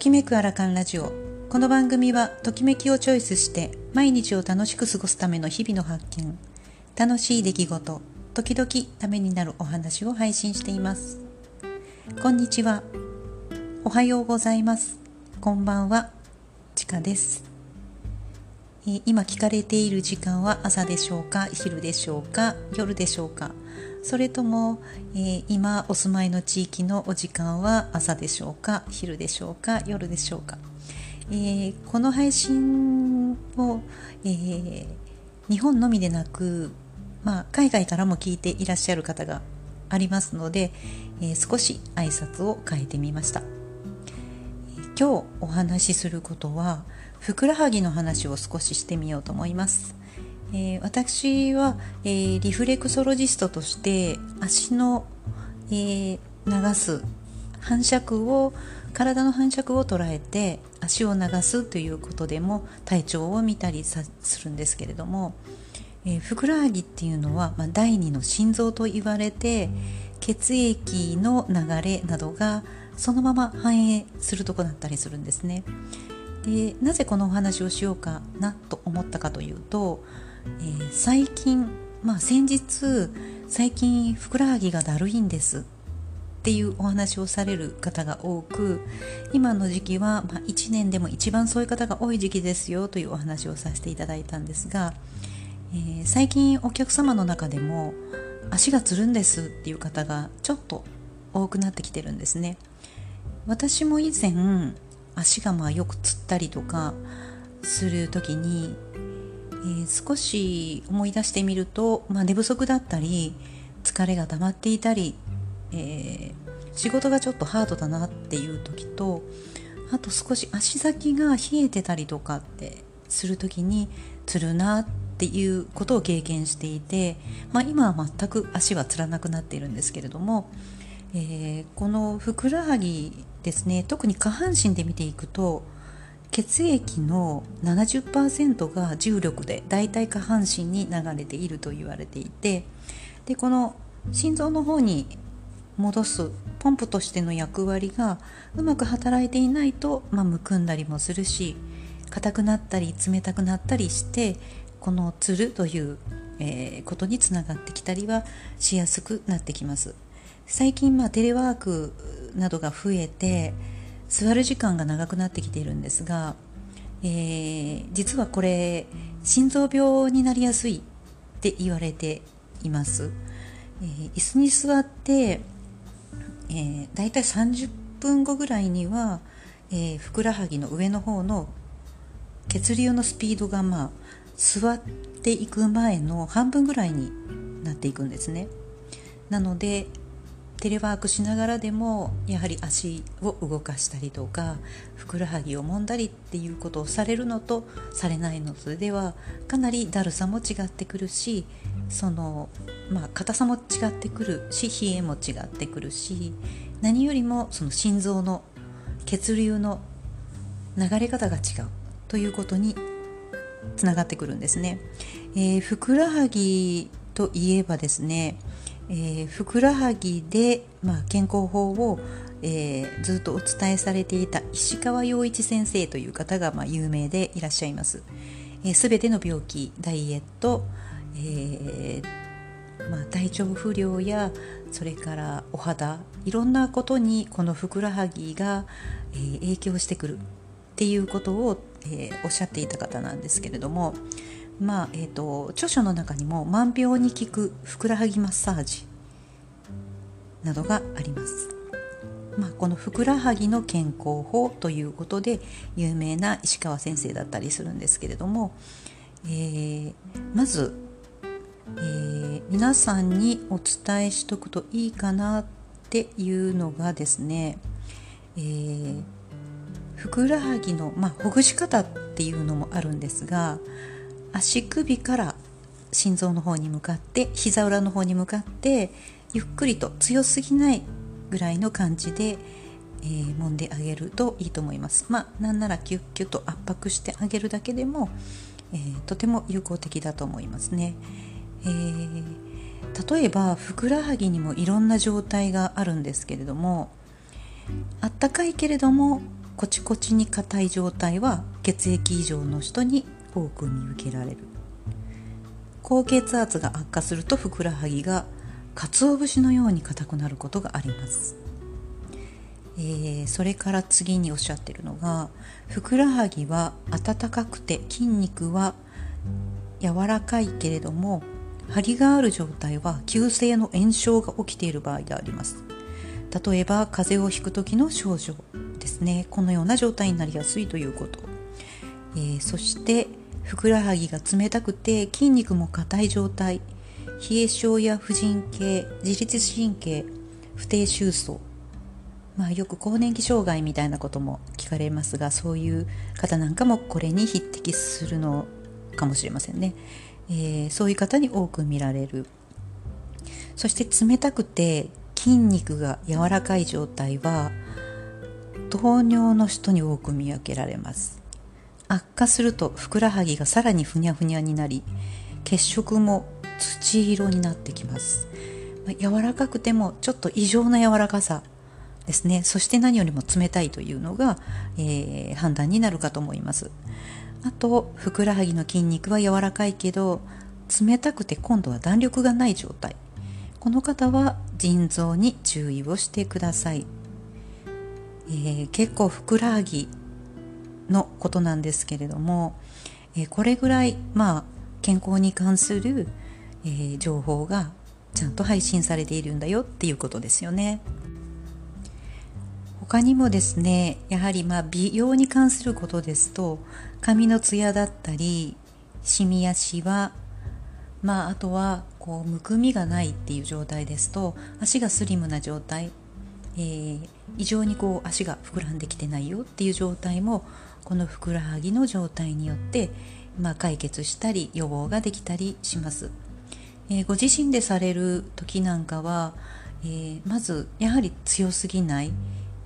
きめくアラカンラジオ。この番組はときめきをチョイスして毎日を楽しく過ごすための日々の発見。楽しい出来事時々ためになるお話を配信しています。こんにちは。おはようございます。こんばんは。ちかです。今聞かれている時間は朝でしょうか昼でしょうか夜でしょうか。それとも、えー、今お住まいの地域のお時間は朝でしょうか昼でしょうか夜でしょうか、えー、この配信を、えー、日本のみでなく、まあ、海外からも聞いていらっしゃる方がありますので、え少し挨拶を変えてみました、今日お話しすることはふくらはぎの話を少ししてみようと思います。えー、私は、えー、リフレクソロジストとして足の、えー、流す反射を体の反射を捉えて足を流すということでも体調を見たりするんですけれども、え、ふくらはぎっていうのは、まあ、第二の心臓と言われて血液の流れなどがそのまま反映するとこだったりするんですね。でなぜこのお話をしようかなと思ったかというとえー、最近、まあ、先日最近ふくらはぎがだるいんですっていうお話をされる方が多く今の時期は、まあ、1年でも一番そういう方が多い時期ですよというお話をさせていただいたんですが、えー、最近お客様の中でも足がつるんですっていう方がちょっと多くなってきてるんですね。私も以前足がまあよくつったりとかする時にえー、少し思い出してみると、まあ、寝不足だったり疲れが溜まっていたり、えー、仕事がちょっとハードだなっていう時とあと少し足先が冷えてたりとかってする時につるなっていうことを経験していて、まあ、今は全く足はつらなくなっているんですけれども、えー、このふくらはぎですね特に下半身で見ていくと血液の70%が重力でだいたい下半身に流れていると言われていてでこの心臓の方に戻すポンプとしての役割がうまく働いていないと、まあ、むくんだりもするし硬くなったり冷たくなったりしてこのつるという、えー、ことにつながってきたりはしやすくなってきます。最近、まあ、テレワークなどが増えて座る時間が長くなってきているんですが、えー、実はこれ心臓病になりやすいって言われています、えー、椅子に座って、えー、だいたい30分後ぐらいには、えー、ふくらはぎの上の方の血流のスピードがまあ座っていく前の半分ぐらいになっていくんですね。なのでテレワークしながらでもやはり足を動かしたりとかふくらはぎを揉んだりっていうことをされるのとされないのとではかなりだるさも違ってくるしそのまあ硬さも違ってくるし冷えも違ってくるし何よりもその心臓の血流の流れ方が違うということにつながってくるんですね。えー、ふくらはぎといえばですねえー、ふくらはぎで、まあ、健康法を、えー、ずっとお伝えされていた石川陽一先生という方が、まあ、有名でいらっしゃいます。す、え、べ、ての病気ダイエット、えーまあ、体調不良やそれからお肌いろんなことにこのふくらはぎが、えー、影響してくるっていうことを、えー、おっしゃっていた方なんですけれども、まあえーと、著書の中にも万病に効くふくらはぎマッサージなどがあります。まあ、このふくらはぎの健康法ということで有名な石川先生だったりするんですけれども、えー、まず、えー、皆さんにお伝えしとくといいかなっていうのがですね、えー、ふくらはぎの、まあ、ほぐし方っていうのもあるんですが足首から心臓の方に向かって膝裏の方に向かってゆっくりと強すぎないぐらいの感じで、えー、揉んであげるといいと思います。まあなんならキュッキュッと圧迫してあげるだけでも、えー、とても有効的だと思いますね、えー、例えばふくらはぎにもいろんな状態があるんですけれどもあったかいけれどもコチコチに硬い状態は血液異常の人に多く見受けられる。高血圧が悪化するとふくらはぎが鰹節のように硬くなることがあります、えー、それから次におっしゃってるのがふくらはぎは温かくて筋肉は柔らかいけれども張りがある状態は急性の炎症が起きている場合があります。例えば風邪をひく時の症状ですね。このような状態になりやすいということ、えー、そしてふくらはぎが冷たくて筋肉も硬い状態。冷え症や婦人系自律神経不定収束まあ、よく更年期障害みたいなことも聞かれますがそういう方なんかもこれに匹敵するのかもしれませんね、えー、そういう方に多く見られる。そして冷たくて筋肉が柔らかい状態は糖尿の人に多く見分けられます。悪化するとふくらはぎがさらにふにゃふにゃになり血色も土色になってきます、ま、柔らかくてもちょっと異常な柔らかさですね。そして何よりも冷たいというのが、えー、判断になるかと思います。あとふくらはぎの筋肉は柔らかいけど冷たくて今度は弾力がない状態。この方は腎臓に注意をしてください、えー、結構ふくらはぎのことなんですけれども、えー、これぐらいまあ健康に関する、えー、情報がちゃんと配信されているんだよっていうことですよね。他にもですねやはりまあ美容に関することですと髪のツヤだったりシミやシワまああとはこうむくみがないっていう状態ですと足がスリムな状態、えー、異常にこう足が膨らんできてないよっていう状態もこのふくらはぎの状態によって、まあ、解決したり予防ができたりします、えー、ご自身でされる時なんかは、えー、まずやはり強すぎないっ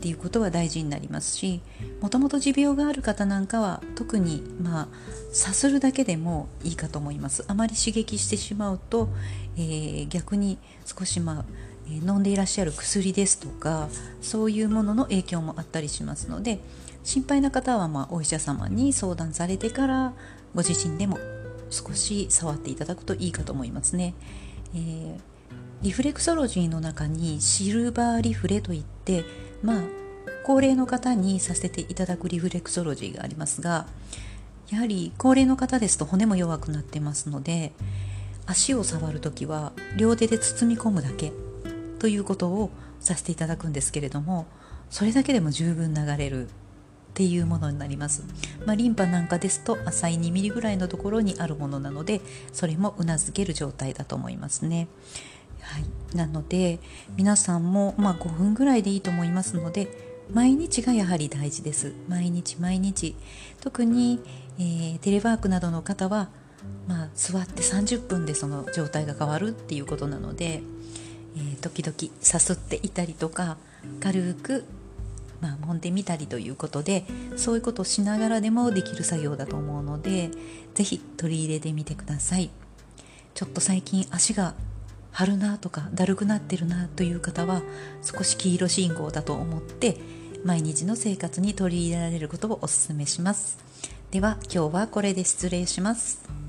ていうことは大事になりますしもともと持病がある方なんかは特にまあさするだけでもいいかと思います。あまり刺激してしまうと、えー、逆に少しまあ飲んでいらっしゃる薬ですとかそういうものの影響もあったりしますので心配な方はまお医者様に相談されてからご自身でも少し触っていただくといいかと思いますね。えー、リフレクソロジーの中にシルバーリフレといってまあ高齢の方にさせていただくリフレクソロジーがありますがやはり高齢の方ですと骨も弱くなってますので足を触る時は両手で包み込むだけということをさせていただくんですけれどもそれだけでも十分流れるっていうものになります、まあ、リンパなんかですと浅い2ミリぐらいのところにあるものなのでそれもうなずける状態だと思いますね。はい、なので皆さんも、まあ、5分ぐらいでいいと思いますので毎日がやはり大事です。毎日毎日。特に、えー、テレワークなどの方は、まあ、座って30分でその状態が変わるっていうことなので、えー、時々さすっていたりとか軽く、まあ、揉んでみたりということでそういうことをしながらでもできる作業だと思うので是非取り入れてみてください。ちょっと最近足が張るなとかだるくなってるなという方は少し黄色信号だと思って毎日の生活に取り入れられることをお勧めします。では今日はこれで失礼します。